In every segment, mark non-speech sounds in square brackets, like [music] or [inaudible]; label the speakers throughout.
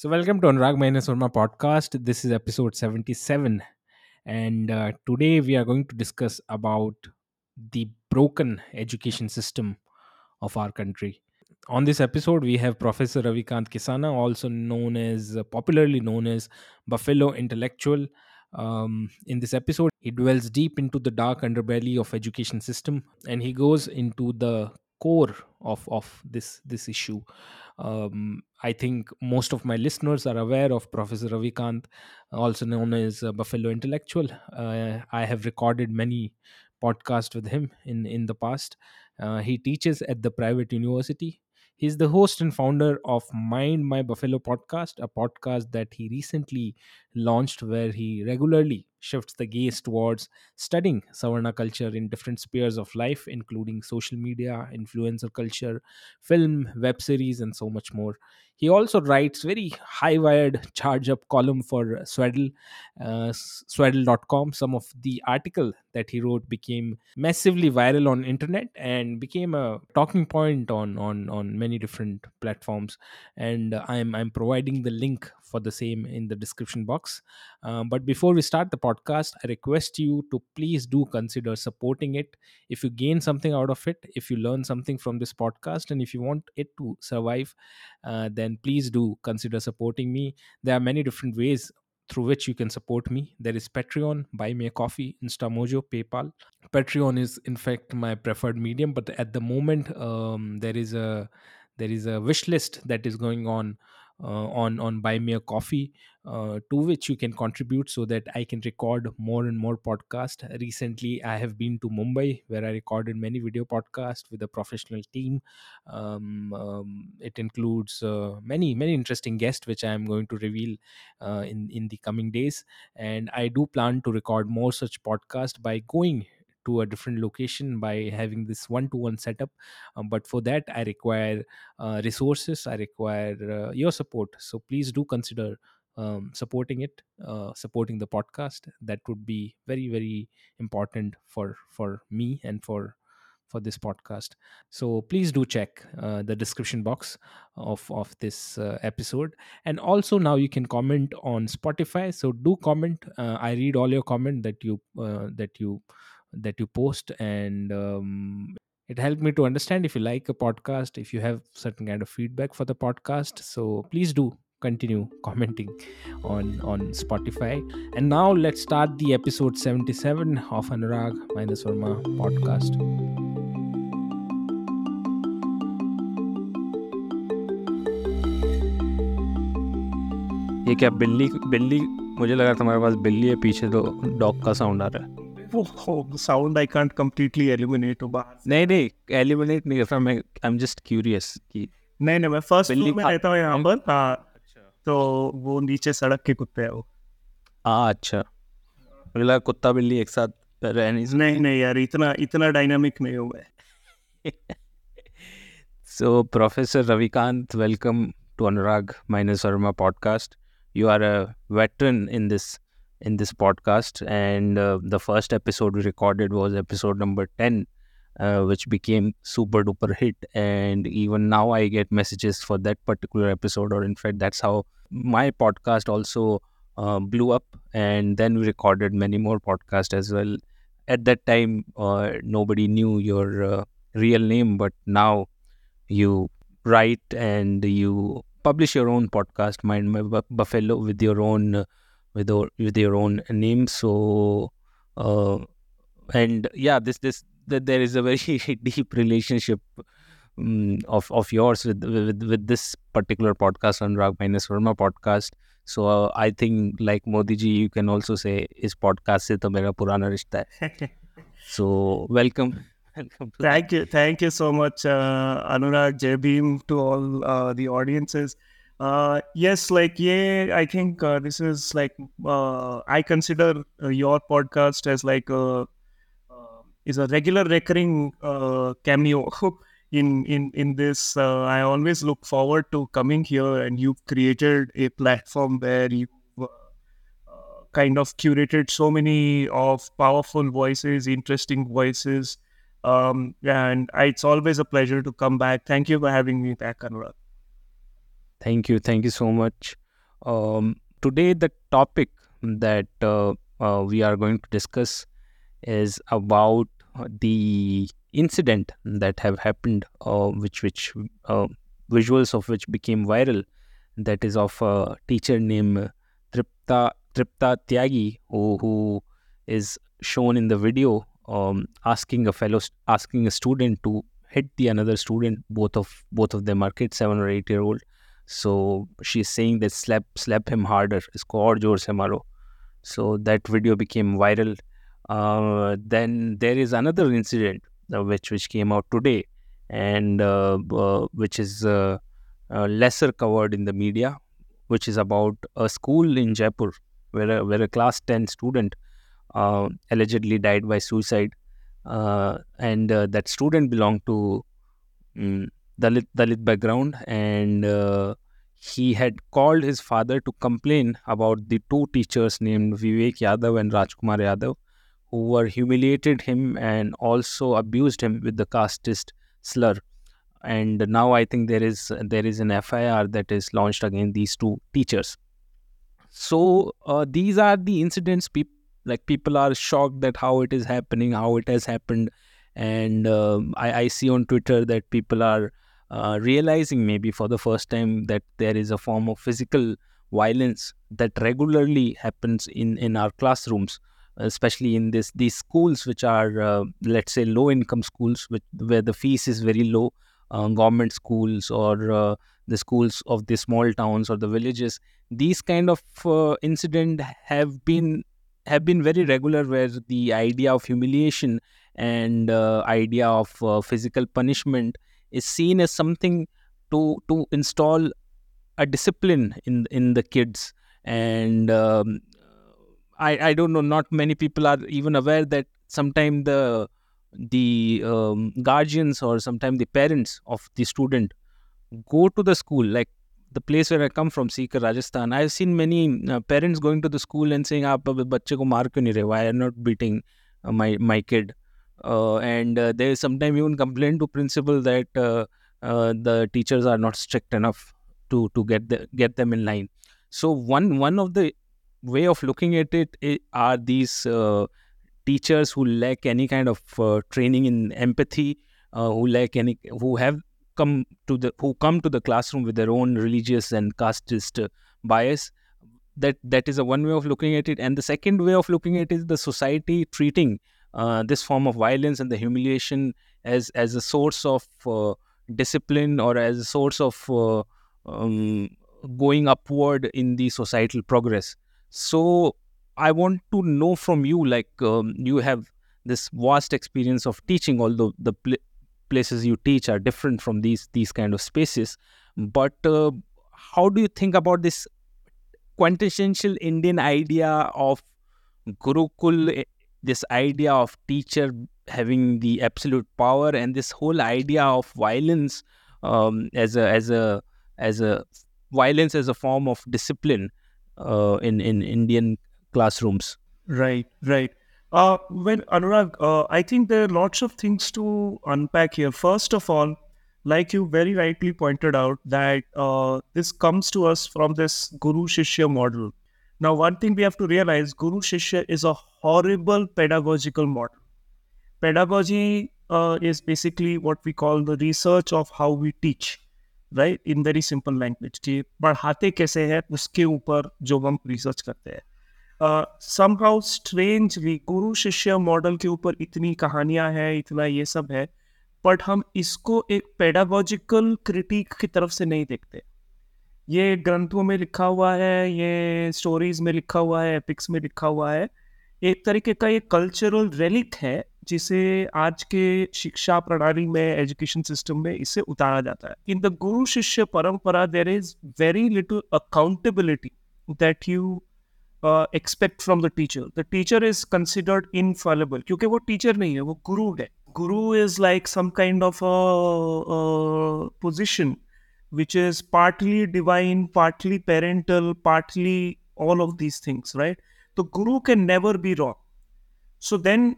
Speaker 1: So, welcome to Anurag Minus podcast. This is episode 77. And uh, today we are going to discuss about the broken education system of our country. On this episode, we have Professor Ravikant Kisana, also known as, uh, popularly known as Buffalo Intellectual. Um, in this episode, he dwells deep into the dark underbelly of education system, and he goes into the core of of this this issue. Um, I think most of my listeners are aware of Professor Ravikant, also known as Buffalo Intellectual. Uh, I have recorded many podcasts with him in in the past. Uh, he teaches at the private university. He's the host and founder of Mind My Buffalo podcast, a podcast that he recently launched where he regularly shifts the gaze towards studying Savarna culture in different spheres of life, including social media, influencer culture, film, web series, and so much more. He also writes very high-wired charge-up column for Swaddle, uh, swaddle.com. Some of the article that he wrote became massively viral on internet and became a talking point on on on many different platforms. And I'm I'm providing the link for the same in the description box. Um, but before we start the podcast, I request you to please do consider supporting it. If you gain something out of it, if you learn something from this podcast, and if you want it to survive, uh, then please do consider supporting me. There are many different ways through which you can support me. There is Patreon, Buy Me a Coffee, Instamojo, PayPal. Patreon is in fact my preferred medium, but at the moment um, there is a there is a wish list that is going on uh, on on buy me a coffee uh, to which you can contribute so that i can record more and more podcast. Recently i have been to mumbai where i recorded many video podcasts with a professional team. Um, um, it includes uh, many many interesting guests which i am going to reveal uh, in in the coming days. And i do plan to record more such podcast by going to a different location by having this one-to-one setup. Um, but for that i require uh, resources. I require uh, your support. So please do consider um, supporting it uh, supporting the podcast. That would be very very important for for me and for for this podcast. So please do check uh, the description box of of this uh, episode. And also now you can comment on spotify. So do comment. Uh, i read all your comment that you uh, that you that you post and um, it helped me to understand if you like a podcast if you have certain kind of feedback for the podcast so please do continue [laughs] commenting on on spotify and now let's start the episode 77 of anurag minus verma podcast
Speaker 2: ये क्या बिल्ली बिल्ली मुझे लगा तुम्हारे पास बिल्ली है पीछे तो डॉग का साउंड आ रहा है
Speaker 3: Sound I can't completely eliminate बाहर
Speaker 2: नहीं नहीं एलिमिनेट नहीं करता मैं आई एम जस्ट क्यूरियस कि
Speaker 3: नहीं नहीं मैं फ़र्स्ट फ्लोर में रहता हूँ यहाँ पर हाँ। तो वो नीचे सड़क के कुत्ते हैं वो।
Speaker 2: हाँ अच्छा। लगा कुत्ता बिल्ली एक साथ रह नहीं
Speaker 3: नहीं नहीं यार इतना इतना डायनामिक नहीं हूँ मैं। [laughs]
Speaker 2: So, Professor Ravikant, welcome to Anurag Minus Verma podcast. You are a veteran in this in this podcast, and uh, the first episode we recorded was episode number ten, uh, which became super duper hit. And even now, I get messages for that particular episode, or in fact, that's how my podcast also uh, blew up. And then we recorded many more podcasts as well. At that time, uh, nobody knew your uh, real name, but now you write and you publish your own podcast mind my buffalo with your own uh, with or, with your own name. So uh, and yeah, this this that there is a very [laughs] deep relationship um, of of yours with, with with this particular podcast on Rag Minus Verma podcast. So uh, I think like Modi ji, you can also say is podcast se to mera purana rishta hai. [laughs] so welcome. [laughs]
Speaker 3: thank you, thank you so much, uh, Anurag, Jay to all uh, the audiences. Uh, yes, like yeah, I think uh, this is like uh, I consider uh, your podcast as like a uh, is a regular recurring cameo [laughs] in in in this. I always look forward to coming here, and you've created a platform where you. Kind of curated so many of powerful voices interesting voices um, and it's always a pleasure to come back. Thank you for having me back, Anurag.
Speaker 2: Thank you, thank you so much. Um, today, the topic that uh, uh, we are going to discuss is about the incident that have happened, uh, which which uh, visuals of which became viral. That is of a teacher named Tripta Tripta Tyagi, who, who is shown in the video um, asking a fellow asking a student to hit the another student. Both of both of them are kids, seven or eight year old. So she's saying that slap slap him harder. Isko aur jor. So that video became viral. Uh, then there is another incident uh, which which came out today, and uh, uh which is uh, uh, lesser covered in the media, which is about a school in Jaipur where a, where a class ten student allegedly died by suicide, and that student belonged to um, Dalit Dalit background, and he had called his father to complain about the two teachers named Vivek Yadav and Rajkumar Yadav, who were humiliated him and also abused him with the casteist slur. And now I think there is there is an FIR that is launched against these two teachers. So uh, these are the incidents. People like people are shocked that how it is happening, how it has happened, and um, I, I see on Twitter that people are uh, realizing maybe for the first time that there is a form of physical violence that regularly happens in in our classrooms especially in this these schools which are uh, let's say low income schools which, where the fees is very low uh, government schools or uh, the schools of the small towns or the villages. These kind of uh, incident have been have been very regular where the idea of humiliation and uh, idea of physical punishment is seen as something to to install a discipline in in the kids and um, I, I don't know not many people are even aware that sometimes the the um, guardians or sometimes the parents of the student go to the school like the place where I come from, Sikar, Rajasthan, I've seen many uh, parents going to the school and saying, ah, "Aap bacche ko maar kyun? Why are not beating uh, my my kid?" Uh, and uh, is sometimes even complaint to principal that uh, uh, the teachers are not strict enough to to get the, get them in line. So one one of the way of looking at it are these uh, teachers who lack any kind of uh, training in empathy, uh, who lack any who have come to the who come to the classroom with their own religious and casteist bias that that is a one way of looking at it and the second way of looking at it is the society treating uh, this form of violence and the humiliation as as a source of uh, discipline or as a source of uh, um, going upward in the societal progress. So i want to know from you like um, you have this vast experience of teaching although the pl- places you teach are different from these these kind of spaces. But uh, how do you think about this quintessential indian idea of gurukul eh, this idea of teacher having the absolute power and this whole idea of violence um, as a as a as a violence as a form of discipline uh, in in Indian classrooms.
Speaker 3: Right, right. Uh, well, Anurag, uh, I think there are lots of things to unpack here. First of all, like you very rightly pointed out, that uh, this comes to us from this Guru Shishya model. Now, one thing we have to realize Guru Shishya is a horrible pedagogical model. Pedagogy uh, is basically what we call the research of how we teach. Write in very simple language कि पढ़ाते कैसे हैं उसके ऊपर जो हम research करते हैं some how strangely guru shishya model के ऊपर इतनी कहानियाँ हैं इतना ये सब है बट हम इसको एक पेडागोजिकल क्रिटिक की तरफ़ से नहीं देखते ये ग्रंथों में लिखा हुआ है, ये स्टोरीज में लिखा हुआ है एपिक्स में लिखा हुआ है। एक तरीके का ये कल्चरल रेलिक है, जिसे आज के शिक्षा प्रणाली में एजुकेशन सिस्टम में इसे उतारा जाता है। इन the guru shishya parampara there is very little accountability that you expect from the teacher the teacher is considered infallible क्योंकि वो टीचर नहीं है, वो गुरु है। Guru is like some kind of position which is partly divine, partly parental, partly all of these things, right? The guru can never be wrong. So then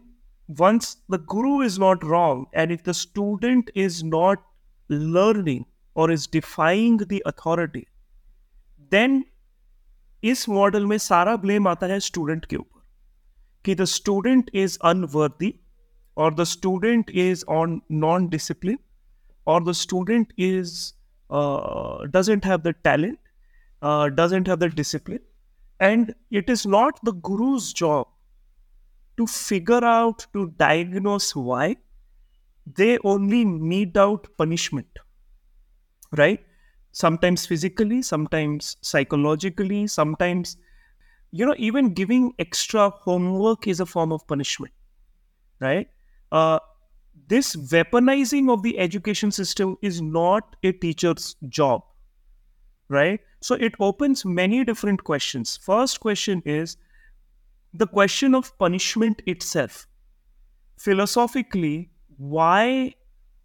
Speaker 3: once the guru is not wrong and if the student is not learning or is defying the authority, then इस model में सारा blame आता है student के ऊपर कि the student is unworthy और the student is on non discipline और the student is uh, doesn't have the talent, uh, doesn't have the discipline, and it is not the guru's job to figure out to diagnose why. They only mete out punishment, right? Sometimes physically, sometimes psychologically, sometimes you know even giving extra homework is a form of punishment right uh, this weaponizing of the education system is not a teacher's job, right? So it opens many different questions. First question is the question of punishment itself. Philosophically, why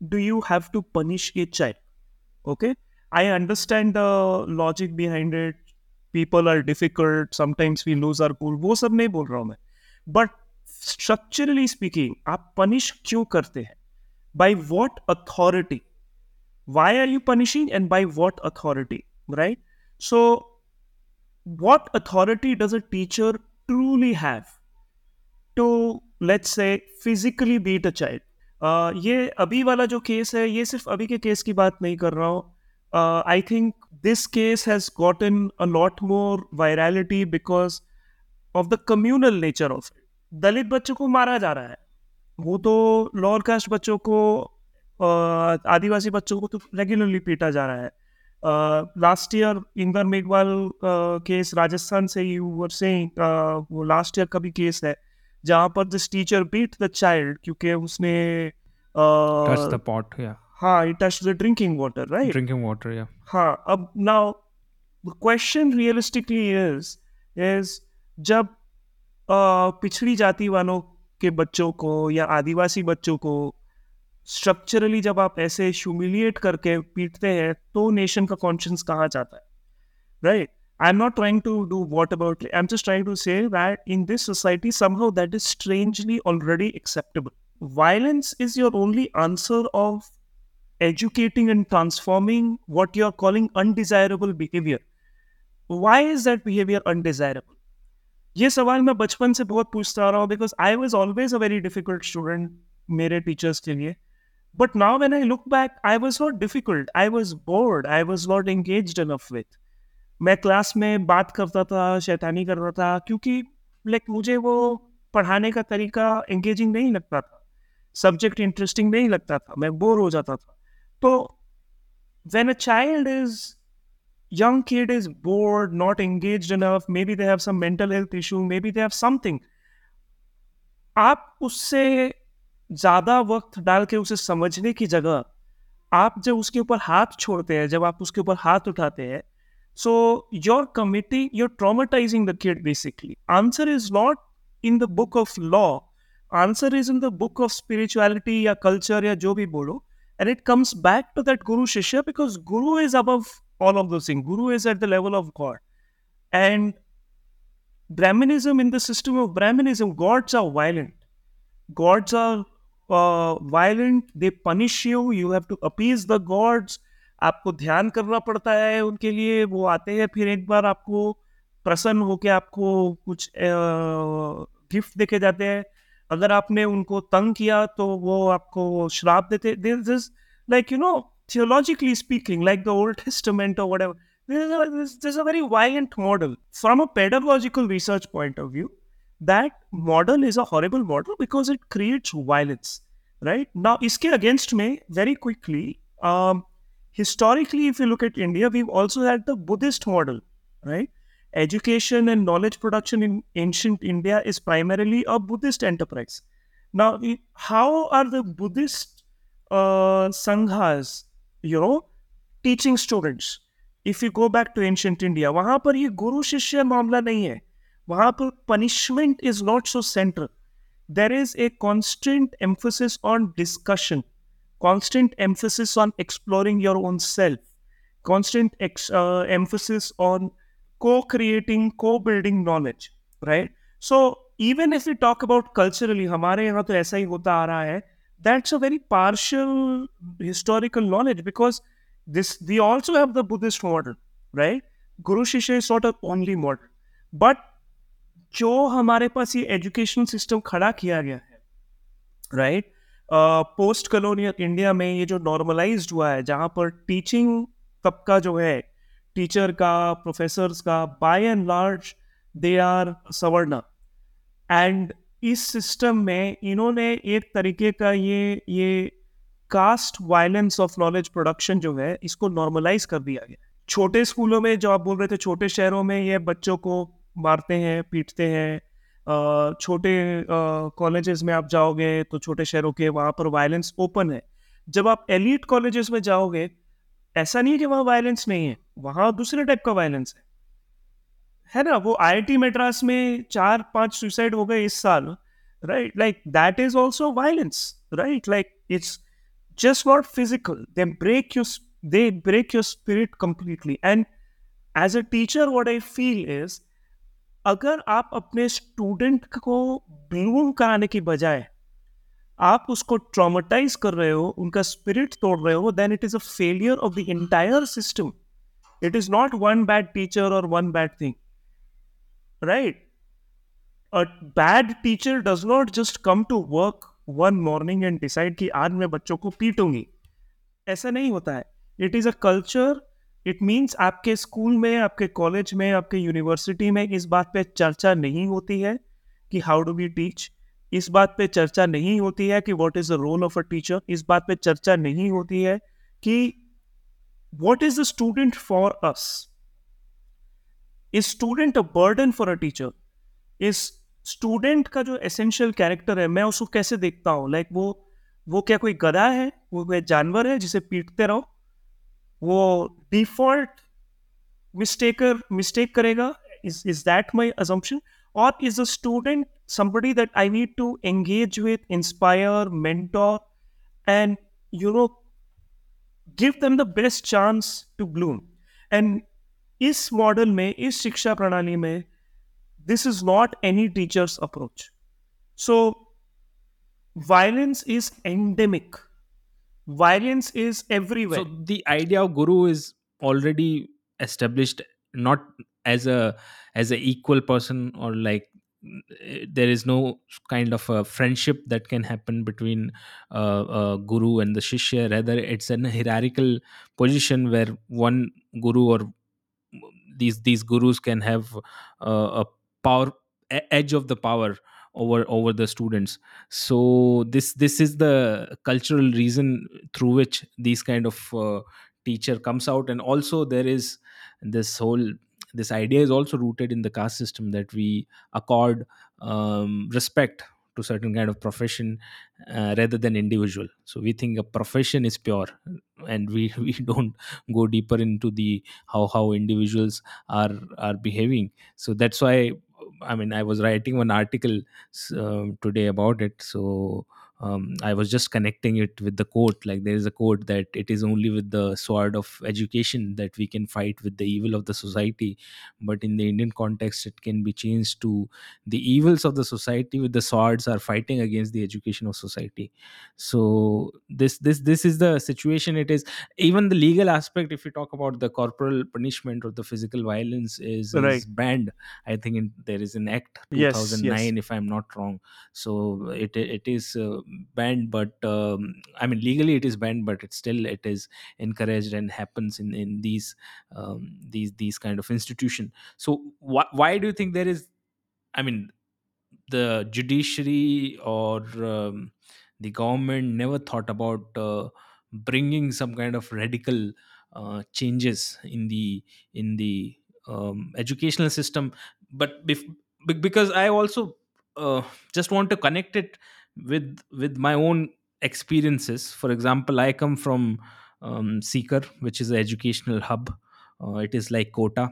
Speaker 3: do you have to punish a child? Okay, I understand the logic behind it. People are difficult. Sometimes we lose our cool. वो सब नहीं बोल रहा हूँ मैं but structurally speaking आप punish क्यों करते हैं by what authority why are you punishing and by what authority right so what authority does a teacher truly have to let's say physically beat a child uh, ये अभी वाला जो case है ये सिर्फ अभी के केस की बात नहीं कर रहा हूँ I think this case has gotten a lot more virality because of the communal nature of it Dalit बच्चों को मारा जा रहा है वो तो लोअर कास्ट बच्चों को आदिवासी बच्चों को तो रेगुलरली पीटा जा रहा है। Last year Inder Meghwal case Rajasthan से ही वर सेइंग वो लास्ट ईयर का भी केस है जहाँ पर this teacher beat the child क्योंकि उसने हाँ water right?
Speaker 1: Drinking water yeah.
Speaker 3: हाँ अब now question realistically is is जब uh, पिछड़ी जाति वालों के बच्चों को या आदिवासी बच्चों को स्ट्रक्चरली जब आप ऐसे ह्यूमिलिएट करके पीटते हैं तो नेशन का कॉन्शियंस कहाँ जाता है right I am not trying to do what about I am just trying to say that in this society somehow that is strangely already acceptable violence is your only answer of educating and transforming what you're calling undesirable behavior. Why is that behavior undesirable? ये सवाल मैं बचपन से बहुत पूछता रहा हूँ because I was always a very difficult student मेरे टीचर्स के लिए। But now when I look back I was not difficult I was bored I was not engage enough with मैं क्लास में बात करता था, शैतानी करता था, क्योंकि लाइक मुझे वो पढ़ाने का तरीका एंगेजिंग नहीं लगता था। सब्जेक्ट इंटरेस्टिंग नहीं लगता था, मैं बोर हो जाता था। तो when a child is young kid is bored not engaged enough maybe they have some mental health issue maybe they have something आप उससे ज़्यादा वक्त डाल के उसे समझने की जगह आप जब उसके ऊपर हाथ छोड़ते हैं जब आप उसके ऊपर हाथ उठाते हैं so your committee you're traumatizing the kid basically answer is not in the book of law answer is in the book of spirituality या culture या जो भी बोलो and it comes back to that guru shishya because guru is above all of those things guru is at the level of god and brahmanism in the system of brahmanism gods are violent gods are uh, violent they punish you you have to appease the gods आपको ध्यान करना पड़ता है उनके लिए वो आते हैं फिर एक बार आपको प्रसन्न होके आपको कुछ गिफ्ट देखे जाते हैं अगर आपने उनको तंग किया तो वो आपको श्राप देते this like you know theologically speaking like the old testament or whatever there's a, a very violent model. From a pedagogical research point of view that model is a horrible model because it creates violence right? Now iske against me very quickly um, historically if you look at india we've also had the buddhist model right? Education and knowledge production in ancient India is primarily a Buddhist enterprise. Now, how are the Buddhist uh, sanghas, you know teaching students if you go back to ancient India वहाँ पर ये गुरु शिष्य मामला नहीं है। वहाँ पर punishment is not so central there is a constant emphasis on discussion constant emphasis on exploring your own self constant emphasis on co creating co building knowledge right so even if you talk about culturally हमारे यहाँ तो ऐसा ही होता आ रहा है That's a very partial historical knowledge because this we also have the Buddhist model, right? Guru shishya is not a only model but जो हमारे पास ये एजुकेशन सिस्टम खड़ा किया गया है राइट पोस्ट कॉलोनियल इंडिया में ये जो नॉर्मलाइज्ड हुआ है जहाँ पर टीचिंग तबका जो है टीचर का प्रोफेसर्स का by and large they are savarna and इस सिस्टम में इन्होंने एक तरीके का ये ये caste violence of knowledge production जो है, इसको नॉर्मलाइज कर दिया गया छोटे स्कूलों में जो आप बोल रहे थे, छोटे शहरों में ये बच्चों को मारते हैं, पीटते हैं छोटे कॉलेजेस में आप जाओगे तो छोटे शहरों के वहाँ पर वायलेंस ओपन है। जब आप एलिट कॉलेजेस में जाओगे, ऐसा नहीं है कि वहाँ वायलेंस नहीं है, वहाँ दूसरे टाइप का वायलेंस है। है ना वो आईआईटी मद्रास में चार पाँच सुसाइड हो गए इस साल right like that is also violence right like it's just not physical they break your they break your spirit completely. And as a teacher what I feel is अगर आप अपने स्टूडेंट को ब्लूम कराने की बजाय आप उसको ट्रामेटाइज कर रहे हो उनका स्पिरिट तोड़ रहे हो then it is a failure of the entire system it is not one bad teacher और one bad thing right a bad teacher does not just come to work one morning and decide कि आज मैं बच्चों को पीटूँगी। ऐसा नहीं होता है। It is a culture it means आपके स्कूल में, आपके कॉलेज में, आपके यूनिवर्सिटी में इस बात पे चर्चा नहीं होती है कि हाउ डू बी टीच इस बात पे चर्चा नहीं होती है कि what is the role of a teacher इस बात पे चर्चा नहीं होती है कि what is the student for us is student a burden for a teacher इस स्टूडेंट का जो एसेंशियल कैरेक्टर है मैं उसको कैसे देखता हूँ? लाइक like, वो वो क्या कोई गधा है? वो कोई जानवर है जिसे पीटते रहो? वो डिफ़ॉल्ट मिस्टेकर मिस्टेक करेगा? Is is that my assumption और is a student somebody that I need to engage with, inspire, mentor, and you know, give them the best chance to bloom. And इस मॉडल में इस शिक्षा प्रणाली में this is not any teacher's approach so violence is endemic violence is everywhere
Speaker 1: so the idea of guru is already established not as a as a equal person or like there is no kind of a friendship that can happen between uh, uh, guru and the shishya rather it's an hierarchical position where one guru or these these gurus can have uh, a power edge of the power over over the students. So this this is the cultural reason through which these kind of uh, teacher comes out. And also there is this whole this idea is also rooted in the caste system that we accord um, respect to certain kind of profession uh, rather than individual so we think a profession is pure and we [laughs] we don't go deeper into the how how individuals are are behaving so that's why I mean, I was writing one article uh, today about it. So um, I was just connecting it with the quote. Like there is a quote that it is only with the sword of education that we can fight with the evil of the society. But in the Indian context, it can be changed to the evils of the society with the swords are fighting against the education of society. So this this this is the situation. It is even the legal aspect. If you talk about the corporal punishment or the physical violence is,
Speaker 3: Right.
Speaker 1: is banned. I think in, there is an act
Speaker 3: Yes,
Speaker 1: 2009,
Speaker 3: yes.
Speaker 1: if I'm not wrong. So it it is. Uh, banned but um, i mean legally it is banned but it still it is encouraged and happens in in these um, these these kind of institution. So wh- why do you think there is i mean the judiciary or um, the government never thought about uh, bringing some kind of radical uh, changes in the in the um, educational system? But bef- be- because i also uh, just want to connect it with with my own experiences. For example i come from um, seeker which is an educational hub. Uh, it is like kota.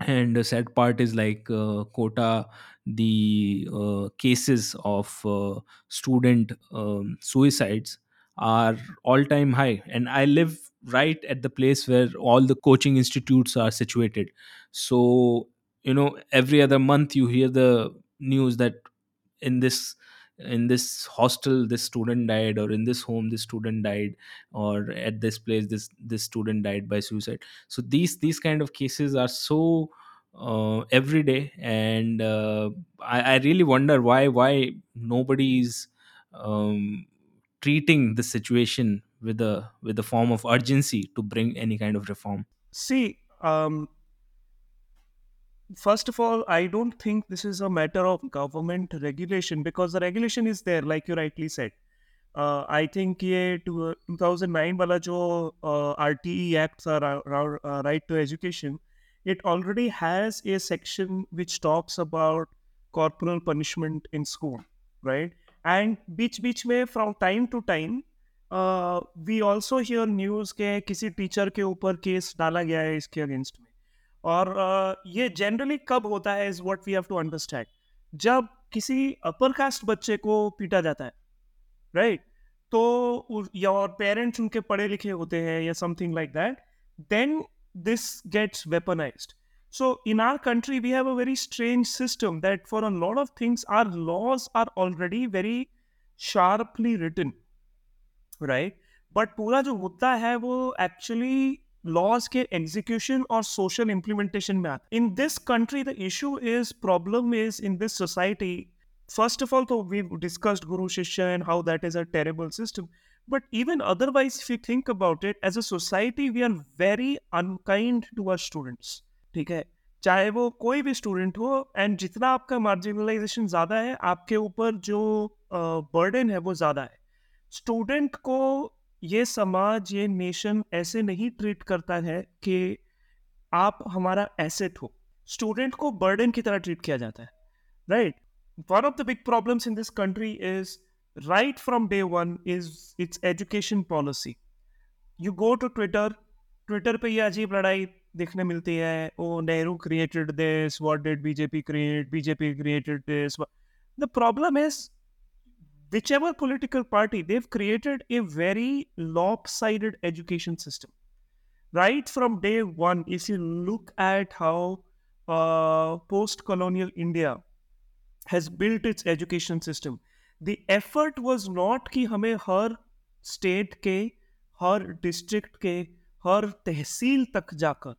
Speaker 1: And the sad part is like uh, quota the uh, cases of uh, student um, suicides are all time high. And i live right at the place where all the coaching institutes are situated. So you know every other month you hear the news that in this in this hostel this student died or in this home this student died or at this place this this student died by suicide. So these these kind of cases are so uh, every day and uh, I, I really wonder why why nobody is um, treating the situation with a with a form of urgency to bring any kind of reform.
Speaker 3: See, um, first of all, I don't think this is a matter of government regulation because the regulation is there, like you rightly said. Uh, I think ये to- 2009 वाला जो R T E act था right to education, it already has a section which talks about corporal punishment in school, right? And बीच बीच में from time to time we also hear news के किसी teacher के ऊपर केस डाला गया है इसके अगेंस्ट में और ये जनरली कब होता है is what we have to understand जब किसी अपर कास्ट बच्चे को पीटा जाता है राइट right? तो या और पेरेंट्स उनके पढ़े लिखे होते हैं या something like that then this gets weaponised So in our country, we have a very strange system that for a lot of things, our laws are already very sharply written. Right but पूरा जो मुद्दा है वो actually laws के execution और social implementation में आता in this country the issue is problem is in this society first of all तो we discussed guru shishya and how that is a terrible system but even otherwise if you think about it as a society we are very unkind to our students ठीक है? चाहे वो कोई भी student हो and जितना आपका marginalisation ज़्यादा है आपके ऊपर जो बर्डन uh, है वो ज़्यादा है। स्टूडेंट को ये समाज, ये नेशन ऐसे नहीं ट्रीट करता है कि आप हमारा एसेट हो। स्टूडेंट को बर्डन की तरह ट्रीट किया जाता है right one of the big problems in this country is right from day one is its education policy you go to Twitter Twitter पे ये अजीब लड़ाई देखने मिलती है। ओ Nehru created this what did BJP create BJP created this the problem is whichever political party, they've created a very lopsided education system. Right from day one, if you look at how uh, post colonial India has built its education system, the effort was not कि हमें हर state के हर district के हर तहसील तक जाकर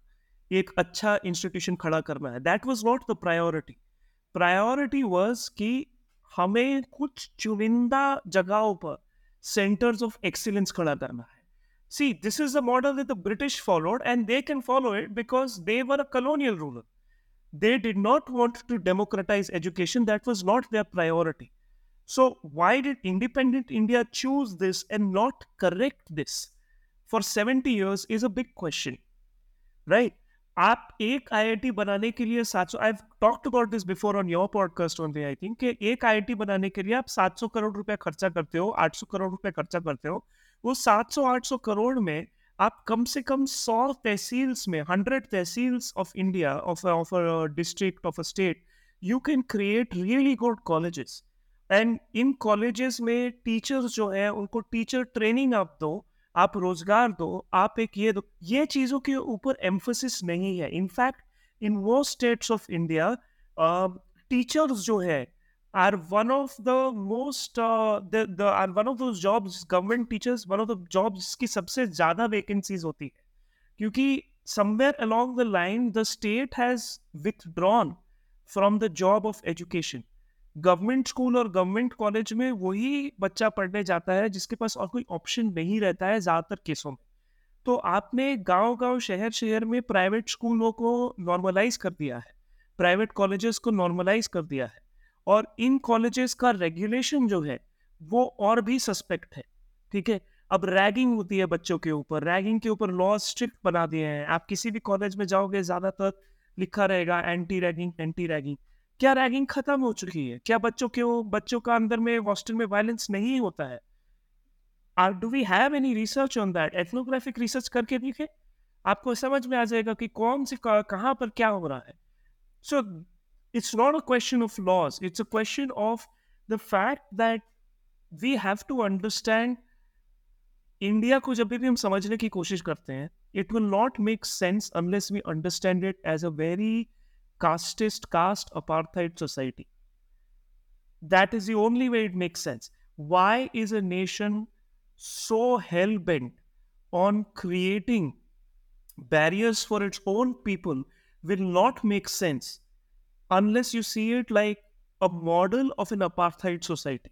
Speaker 3: एक अच्छा institution खड़ा करना है that was not the priority priority was कि हमें कुछ चुनिंदा जगहों पर सेंटर्स ऑफ एक्सीलेंस खड़ा करना है see this is the model the British followed and they can follow it because they were a colonial ruler they did not want to democratize education that was not their priority so why did independent india choose this and not correct this for 70 years is a big question right आप एक IIT बनाने के लिए सात सौ I talked about this before on your podcast on I think कि एक IIT बनाने के लिए आप 700 करोड़ रुपया खर्चा करते हो 800 करोड़ रुपया खर्चा करते हो, वो सात सौ, आठ सौ करोड़ में आप कम से कम सौ तहसील्स में 100 tehsils of India of of district of a state you can create really good colleges and in colleges में टीचर्स जो है, उनको टीचर ट्रेनिंग आप दो आप रोज़गार दो, आप एक ये दो। ये चीज़ों के ऊपर एम्फोसिस नहीं है। इनफैक्ट इन वो स्टेट्स ऑफ़ इंडिया टीचर्स जो है are one of the most are one of those jobs government teachers one of the jobs की सबसे ज़्यादा वैकेंसीज होती है। क्योंकि somewhere along the line, the state has withdrawn from the job of education government school और government college में वही बच्चा पढ़ने जाता है जिसके पास और कोई ऑप्शन नहीं रहता है ज़्यादातर केसों में। तो आपने गाँव गाँव शहर शहर में प्राइवेट स्कूलों को नॉर्मलाइज कर दिया है, प्राइवेट कॉलेजेस को नॉर्मलाइज कर दिया है और इन कॉलेजेस का रेगुलेशन जो है वो और भी सस्पेक्ट है, ठीक है? अब रैगिंग होती है बच्चों के ऊपर, रैगिंग के ऊपर लॉ स्ट्रिक्ट बना दिए हैं। आप किसी भी कॉलेज में जाओगे, ज़्यादातर लिखा रहेगा एंटी रैगिंग एंटी रैगिंग क्या रैगिंग खत्म हो चुकी है? क्या बच्चों के बच्चों का अंदर में हॉस्टल में वायलेंस नहीं होता है? Or do we have any research on that ethnographic research करके देखे। आपको समझ में आ जाएगा कि कौन से कहाँ पर क्या हो रहा है। So it's not a question of laws it's a question of the fact that we have to understand India को जब भी हम समझने की कोशिश करते हैं it will not make sense unless we understand it as a very casteist caste apartheid society that is the only way it makes sense why is a nation so hell bent on creating barriers for its own people will not make sense unless you see it like a model of an apartheid society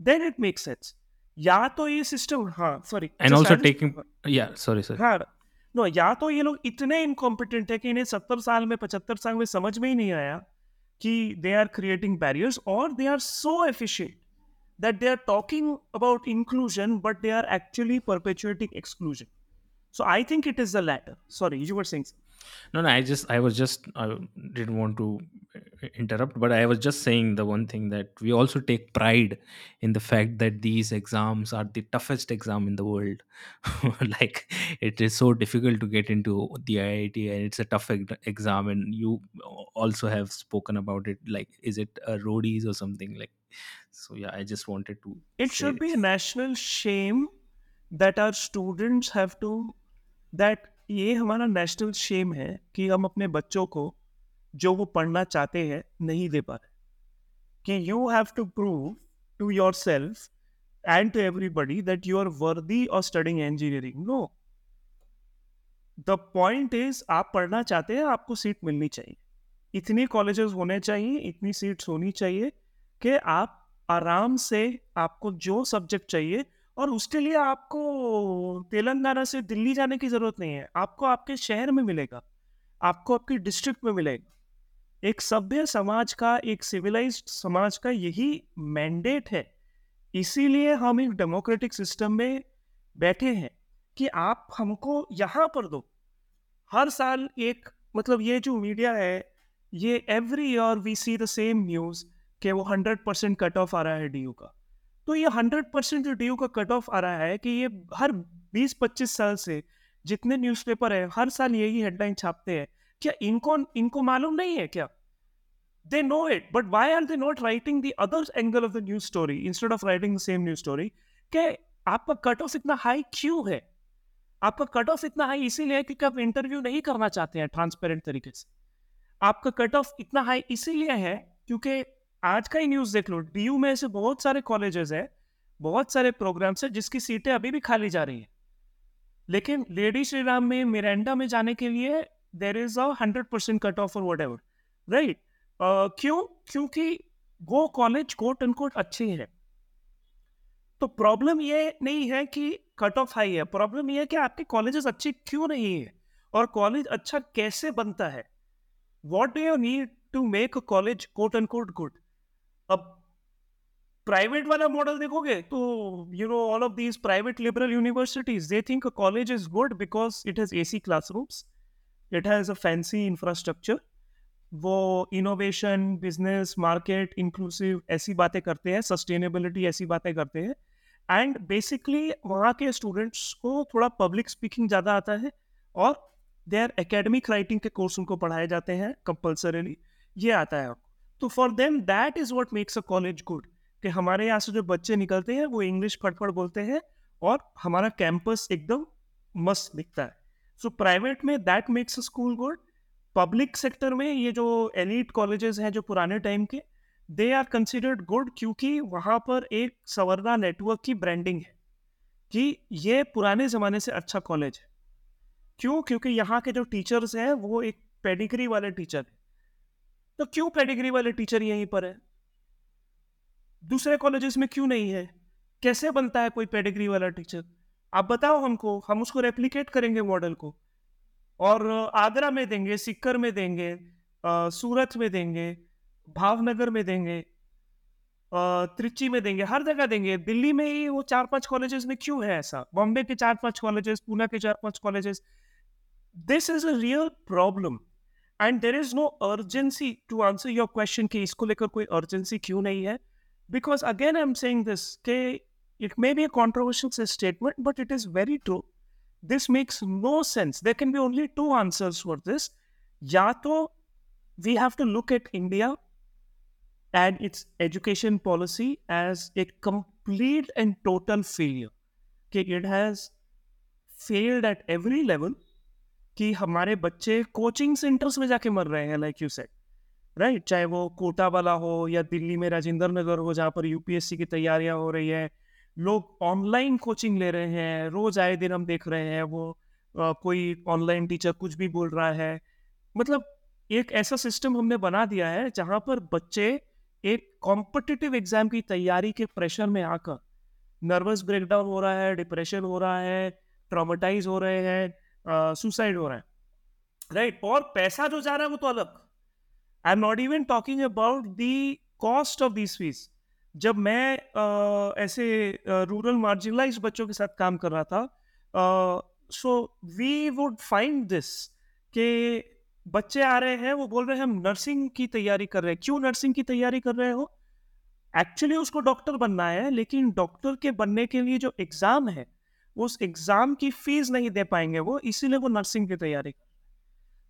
Speaker 3: then it makes sense या तो ये system हाँ sorry
Speaker 1: and also taking yeah sorry sorry
Speaker 3: हाँ no या तो ये लोग इतने इनकॉम्पिटेंट है कि इन्हें सत्तर साल में, पचहत्तर साल में समझ में ही नहीं आया कि दे आर क्रिएटिंग बैरियर्स और they are so efficient that they are talking about inclusion but they are actually perpetuating exclusion so I think it is the latter sorry you are things
Speaker 1: No, no, I just, I was just, I didn't want to uh, interrupt, but I was just saying the one thing that we also take pride in the fact that these exams are the toughest exam in the world. [laughs] like, it is so difficult to get into the IIT, and it's a tough ex- exam. And you also have spoken about it. Like, is it a roadies or something? Like, so yeah, I just wanted to.
Speaker 3: It
Speaker 1: say
Speaker 3: should be a national shame that our students have to that ये हमारा national shame है कि हम अपने बच्चों को जो वो पढ़ना चाहते हैं नहीं दे पा रहे। कि you have to prove to yourself and to everybody that you are worthy और studying engineering no the point is आप पढ़ना चाहते हैं, आपको सीट मिलनी चाहिए। इतनी कॉलेजेस होने चाहिए, इतनी सीट्स होनी चाहिए कि आप आराम से आपको जो सब्जेक्ट चाहिए और उसके लिए आपको तेलंगाना से दिल्ली जाने की ज़रूरत नहीं है। आपको आपके शहर में मिलेगा। आपको आपके डिस्ट्रिक्ट में मिलेगा। एक सभ्य समाज का, एक सिविलाइज्ड समाज का यही मैंडेट है। इसीलिए हम एक डेमोक्रेटिक सिस्टम में बैठे हैं कि आप हमको यहाँ पर दो। हर साल एक मतलब ये जो मीडिया है, ये every year we see the same news कि वो हंड्रेड परसेंट कट ऑफ़ आ रहा है डी का। तो ये हंड्रेड परसेंट जो डीयू का कट ऑफ़ आ रहा है कि ये हर बीस पच्चीस साल से जितने न्यूज़पेपर है, हर साल यही हेडलाइन छापते हैं। क्या इनको इनको मालूम नहीं है क्या? They know it, but why are they not writing the other angle of the news story instead of writing the same news story? आपका कट ऑफ़ इतना हाई क्यों है? आपका कट ऑफ़ इतना हाई इसीलिए क्योंकि आप इंटरव्यू नहीं करना चाहते हैं ट्रांसपेरेंट तरीके से। आपका कट ऑफ़ इतना हाई इसीलिए है क्योंकि आज का ही न्यूज़ देख लो। डी में ऐसे बहुत सारे कॉलेजेस है, बहुत सारे प्रोग्राम्स है जिसकी सीटें अभी भी खाली जा रही हैं। लेकिन लेडी श्री राम में, मिरांडा में जाने के लिए there is a hundred percent cut off और वट एवर राइट क्यों? क्योंकि वो कॉलेज कोट एंड कोट अच्छे हैं। तो प्रॉब्लम ये नहीं है कि कट ऑफ़ हाई है। प्रॉब्लम ये है कि आपके कॉलेजेस अच्छे क्यों नहीं है? और कॉलेज अच्छा कैसे बनता है? What do you need to make a college quote and quote good अब प्राइवेट वाला मॉडल देखोगे तो you know all of these private liberal universities they think college is good because it has AC classrooms it has a fancy infrastructure वो innovation business market inclusive ऐसी बातें करते हैं sustainability ऐसी बातें करते हैं। एंड बेसिकली वहाँ के स्टूडेंट्स को थोड़ा पब्लिक स्पीकिंग ज़्यादा आता है और देयर एकेडमिक राइटिंग के कोर्स उनको पढ़ाए जाते हैं कंपल्सरीली ये आता है तो for them that is what makes a college good कि हमारे यहाँ से जो बच्चे निकलते हैं, वो इंग्लिश फटफट बोलते हैं और हमारा कैंपस एकदम मस्त दिखता है। सो प्राइवेट में that makes a school good public sector में ये जो एलिट कॉलेजेस हैं, जो पुराने टाइम के दे आर कंसिडर्ड गुड क्योंकि वहाँ पर एक सवर्णा नेटवर्क की ब्रांडिंग है कि ये पुराने ज़माने से अच्छा कॉलेज है। क्यों? क्योंकि यहाँ के जो टीचर्स हैं, वो एक पेडिग्री वाले टीचर हैं। तो क्यों पेडिग्री वाले टीचर यहीं पर है? दूसरे कॉलेजेस में क्यों नहीं है? कैसे बनता है कोई पेडिग्री वाला टीचर आप बताओ हमको हम उसको रेप्लीकेट करेंगे मॉडल को। और आगरा में देंगे सिक्कर में देंगे आ, सूरत में देंगे भावनगर में देंगे त्रिची में देंगे हर जगह देंगे। दिल्ली में ही वो चार पाँच कॉलेजेस में क्यों है ऐसा? बॉम्बे के चार पाँच कॉलेजेस पूना के चार पाँच colleges this is a real problem And there is no urgency to answer your question कि इसको लेकर कोई अर्जेंसी क्यों नहीं है because again I am saying this के it may be a controversial statement but it is very true this makes no sense. There can be only two answers for this. Ya to we have to look at India and its education policy as a complete and total failure. Okay, it has failed at every level कि हमारे बच्चे coaching centres में जाके मर रहे हैं like you said right चाहे वो कोटा वाला हो या दिल्ली में राजेंद्र नगर हो जहाँ पर यूपीएससी की तैयारियाँ हो रही है। लोग ऑनलाइन कोचिंग ले रहे हैं रोज आए दिन हम देख रहे हैं वो आ, कोई ऑनलाइन टीचर कुछ भी बोल रहा है। मतलब एक ऐसा सिस्टम हमने बना दिया है जहाँ पर बच्चे एक कॉम्पिटिटिव एग्ज़ाम की तैयारी के प्रेशर में आकर नर्वस ब्रेकडाउन हो रहा है डिप्रेशन हो रहा है ट्रामेटाइज हो रहे हैं सुसाइड हो रहा है। राइट? और पैसा जो जा रहा है वो तो अलग। I am not even talking about the cost of this fees जब मैं uh, ऐसे रूरल मार्जिनलाइज बच्चों के साथ काम कर रहा था so we would find this कि बच्चे आ रहे हैं वो बोल रहे हैं हम नर्सिंग की तैयारी कर रहे हैं। क्यों नर्सिंग की तैयारी कर रहे हो? एक्चुअली उसको डॉक्टर बनना है लेकिन डॉक्टर के बनने के लिए जो एग्ज़ाम है उस एग्ज़ाम की फ़ीस नहीं दे पाएँगे, वो इसीलिए वो नर्सिंग की तैयारी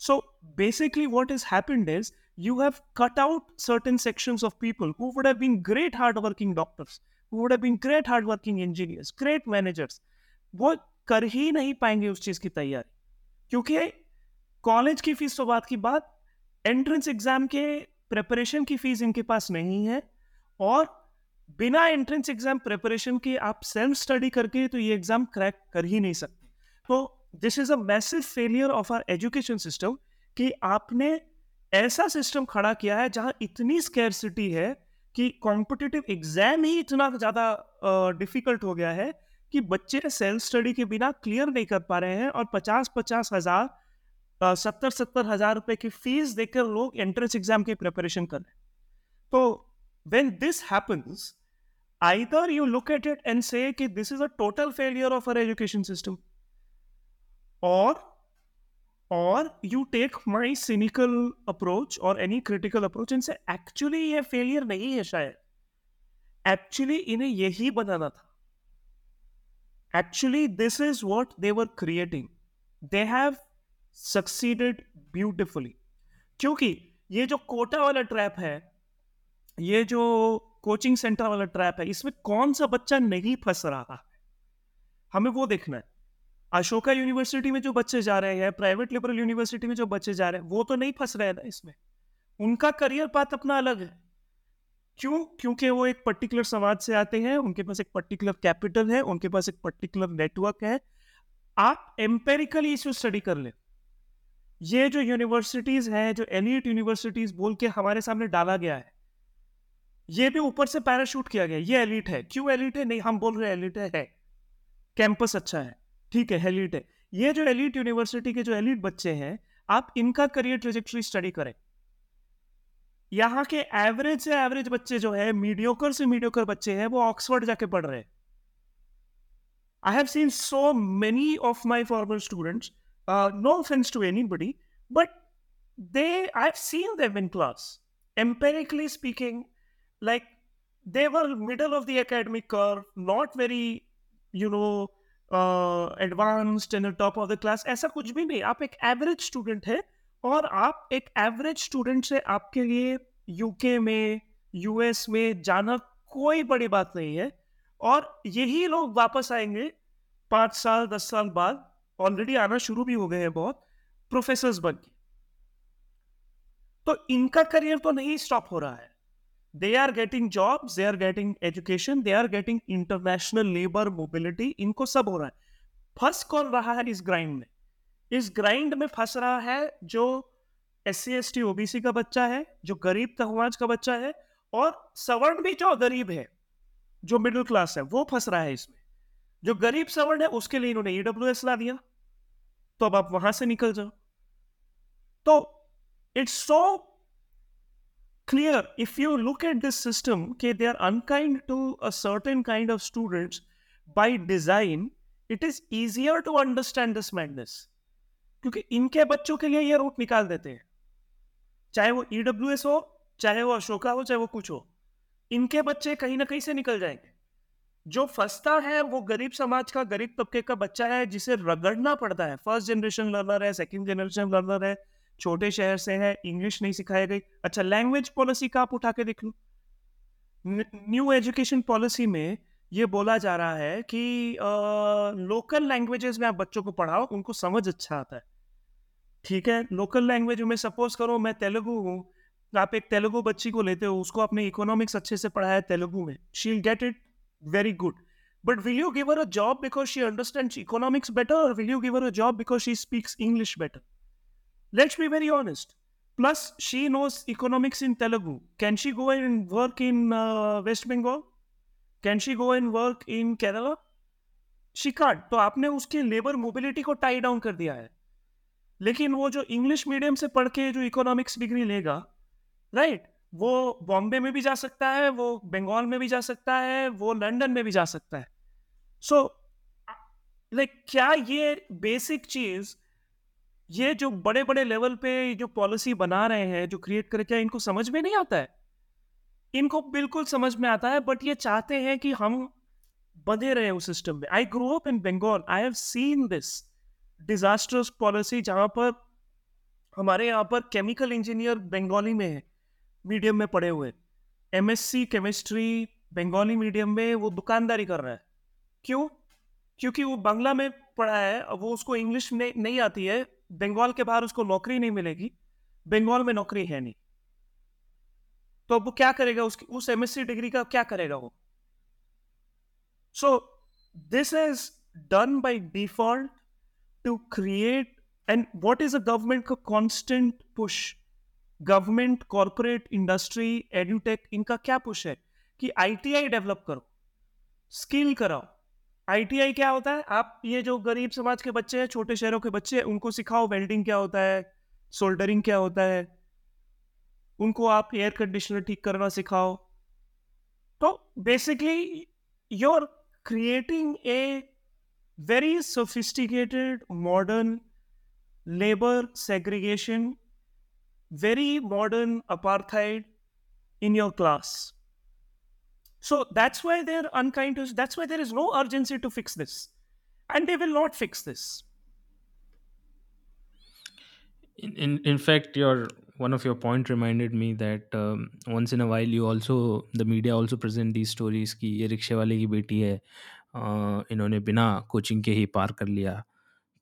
Speaker 3: so basically what is happened is you have cut out certain sections of people who would have been great hard working doctors who would have been great hard working engineers great managers वो कर ही नहीं पाएँगे उस चीज़ की तैयारी। क्योंकि कॉलेज की फ़ीस तो बात की बात एंट्रेंस एग्ज़ाम के प्रिपरेशन की फ़ीस इनके पास नहीं है और बिना एंट्रेंस एग्ज़ाम प्रिपरेशन के आप सेल्फ स्टडी करके तो ये एग्ज़ाम क्रैक कर ही नहीं सकते। तो this is a massive failure of our education system कि आपने ऐसा सिस्टम खड़ा किया है जहाँ इतनी स्केरसिटी है कि कॉम्पिटिटिव एग्ज़ाम ही इतना ज़्यादा डिफ़िकल्ट हो गया है कि बच्चे सेल्फ स्टडी के बिना क्लियर नहीं कर पा रहे हैं और पचास पचास हज़ार सत्तर सत्तर हज़ार रुपए की फ़ीस देकर लोग एंट्रेंस एग्ज़ाम की प्रिपरेशन कर रहे हैं। तो when this happens either you look at it and say कि this is a total failure of our education system or or you take my cynical approach or any critical approach and say actually ये failure नहीं है शायद actually इन्हें यही बनाना था actually this is what they were creating they have succeeded beautifully क्योंकि ये जो कोटा वाला ट्रैप है ये जो कोचिंग सेंटर वाला ट्रैप है, इसमें कौन सा बच्चा नहीं फंस रहा है? हमें वो देखना है। अशोका यूनिवर्सिटी में जो बच्चे जा रहे हैं, प्राइवेट लिबरल यूनिवर्सिटी में जो बच्चे जा रहे हैं, वो तो नहीं फंस रहे ना इसमें। उनका करियर पाथ अपना अलग है। क्यों? क्योंकि वो एक पर्टिकुलर समाज से आते हैं, उनके पास एक पर्टिकुलर कैपिटल है, उनके पास एक पर्टिकुलर नेटवर्क है। आप एम्पेरिकली इसे स्टडी कर ले। ये जो यूनिवर्सिटीज हैं, जो एलिट यूनिवर्सिटीज बोल के हमारे सामने डाला गया है ये भी ऊपर से पैराशूट किया गया ये एलिट है। क्यों एलिट है? नहीं, हम बोल रहे एलिट है। कैंपस अच्छा है। ठीक है एलिट है। ये जो एलिट यूनिवर्सिटी के जो एलिट बच्चे हैं, आप इनका करियर ट्रेजेक्टरी स्टडी करें। यहाँ के एवरेज से एवरेज बच्चे जो है मीडियोकर से मीडियोकर बच्चे हैं, वो ऑक्सफोर्ड जाके पढ़ रहे I have seen so many of my former students no offence to anybody but they, i've seen them in class, empirically speaking like, they were middle of the academic curve, not very, you know advanced and top of the class ऐसा कुछ भी नहीं। आप एक average student है और आप एक एवरेज स्टूडेंट से आपके लिए यूके में यूएस में जाना कोई बड़ी बात नहीं है। और यही लोग वापस आएँगे पाँच साल, दस साल बाद। ऑलरेडी आना शुरू भी हो गए हैं बहुत प्रोफेसर्स बन के। तो इनका करियर तो नहीं स्टॉप हो रहा है। They are getting jobs, they are getting education, they are getting international labor mobility, इनको सब हो रहा है। फंस कौन रहा है इस ग्राइंड में? इस ग्राइंड में फंस रहा है जो S C S T OBC का बच्चा है, जो गरीब तहवाज का बच्चा है, और सवर्ण भी जो गरीब है, जो मिडिल क्लास है, वो फंस रहा है इसमें। जो गरीब सवर्ण है, उसके लिए इन्होंने ईडब्ल्यू एस ला दिया। तो अब आप वहाँ से निकल जाओ। तो it's so clear. If you look at this system, okay, they are unkind to a certain kind of students by design, it is easier to understand this madness. क्योंकि इनके बच्चों के लिए ये रूट निकाल देते हैं। चाहे वो ई e हो, चाहे वो अशोका हो, चाहे वो कुछ हो, इनके बच्चे कहीं ना कहीं से निकल जाएँगे। जो फंसता है, वो गरीब समाज का, गरीब तबके का बच्चा है, जिसे रगड़ना पड़ता है। फ़र्स्ट जनरेशन लर्नर है सेकंड जनरेशन लर्नर है छोटे शहर से है इंग्लिश नहीं सिखाई गई। अच्छा लैंग्वेज पॉलिसी का आप उठा के देख लो। न्यू एजुकेशन पॉलिसी में ये बोला जा रहा है कि लोकल लैंग्वेजेस में आप बच्चों को पढ़ाओ, उनको समझ अच्छा आता है। ठीक है? लोकल लैंग्वेज में सपोज़ करो, मैं तेलुगु हूँ, आप एक तेलुगु बच्ची को लेते हो, उसको आपने इकोनॉमिक्स अच्छे से पढ़ाया तेलुगु में she get it very good but will you give her a job because she understand economics better और will you give her a job because she speaks English better let's be very honest Plus, she knows economics in Telugu. Can she go and work in uh, West Bengal? Can she go and work in Kerala? She can't. तो आपने उसके labour mobility को tie down कर दिया है लेकिन वो जो इंग्लिश मीडियम से पढ़ के जो इकोनॉमिक्स डिग्री लेगा राइट right, वो बॉम्बे में भी जा सकता है वो बंगाल में भी जा सकता है वो लंदन में भी जा सकता है सो so, लाइक like, क्या ये बेसिक चीज़ ये जो बड़े बड़े लेवल पे जो पॉलिसी बना रहे हैं, जो क्रिएट करे, क्या इनको समझ में नहीं आता है? इनको बिल्कुल समझ में आता है बट ये चाहते हैं कि हम बंधे रहे उस सिस्टम में। I grow up in Bengal I have seen this disasters policy जहाँ पर हमारे यहाँ पर केमिकल इंजीनियर बंगाली में है मीडियम में पढ़े हुए। एमएससी केमिस्ट्री बंगाली मीडियम में वो दुकानदारी कर रहा है। क्यों? क्योंकि वो बांग्ला में पढ़ा है वो उसको इंग्लिश में नहीं आती है। बंगाल के बाहर उसको नौकरी नहीं मिलेगी, बंगाल में नौकरी है नहीं। तो अब वो क्या करेगा, उसकी, उस एमएससी डिग्री का क्या करेगा वो? So this is done by default to create and what is a government का constant push government corporate industry edutech इनका क्या पुश है? कि आईटीआई डेवलप करो स्किल कराओ। आईटीआई क्या होता है? आप ये जो गरीब समाज के बच्चे हैं, छोटे शहरों के बच्चे हैं उनको सिखाओ, वेल्डिंग क्या होता है? सोल्डरिंग क्या होता है? उनको आप एयर कंडीशनर ठीक करना सिखाओ। तो basically you're creating a very sophisticated, modern labor segregation, very modern apartheid in your class. so that's why they're unkind to that's why there is no urgency to fix this and they will not fix this
Speaker 1: in, in in fact your one of your point reminded me that um, once in a while you also the media also present these stories कि ये रिक्शे वाले की बेटी है अ, इन्होंने बिना coaching के ही पार कर लिया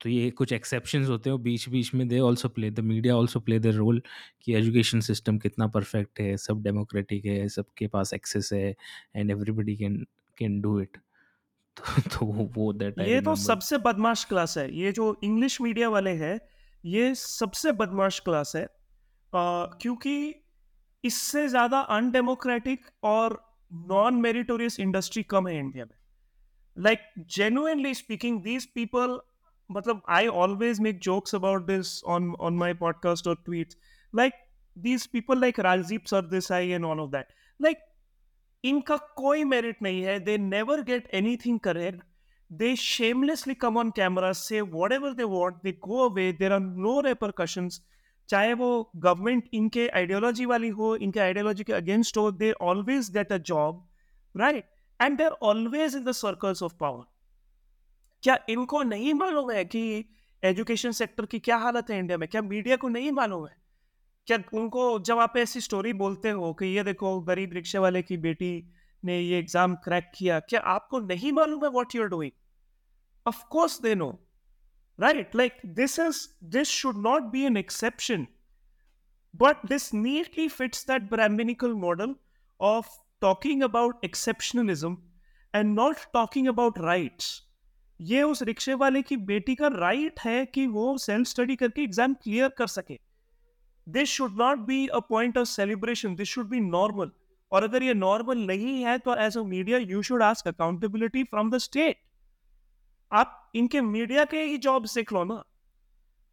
Speaker 1: तो ये कुछ एक्सेप्शंस होते हैं और बीच बीच में they also play the media also play the role कि एजुकेशन सिस्टम कितना परफेक्ट है सब डेमोक्रेटिक है सबके पास एक्सेस है and everybody can can do it तो तो वो दैट
Speaker 3: ये तो सबसे बदमाश क्लास है। ये जो इंग्लिश मीडिया वाले हैं ये सबसे बदमाश क्लास है। क्योंकि इससे ज़्यादा अनडेमोक्रेटिक और नॉन मेरिटोरियस इंडस्ट्री कम है इंडिया में। Like genuinely speaking these people matlab i always make jokes about this on on my podcast or tweets like these people like Rajdeep Sardesai and all of that like इनका कोई merit नहीं है they never get anything correct they shamelessly come on camera say whatever they want they go away there are no repercussions चाहे वो government इनके ideology वाली हो इनके आइडियोलॉजी के अगेंस्ट हो they always get a job right and they're always in the circles of power क्या इनको नहीं मालूम है कि एजुकेशन सेक्टर की क्या हालत है इंडिया में? क्या मीडिया को नहीं मालूम है? क्या उनको जब आप ऐसी स्टोरी बोलते हो कि ये देखो गरीब रिक्शे वाले की बेटी ने ये एग्ज़ाम क्रैक किया, क्या आपको नहीं मालूम है what you're doing of course they know right like this is this should not be an exception but this neatly fits that Brahminical model of talking about exceptionalism and not talking about rights ये उस रिक्शे वाले की बेटी का right है कि वो सेल्फ स्टडी करके एग्ज़ाम क्लियर कर सके। This should not be a point of celebration this should be normal और अगर ये नॉर्मल नहीं है तो as a media you should ask accountability from the state आप इनके मीडिया के ही जॉब सीख लो ना।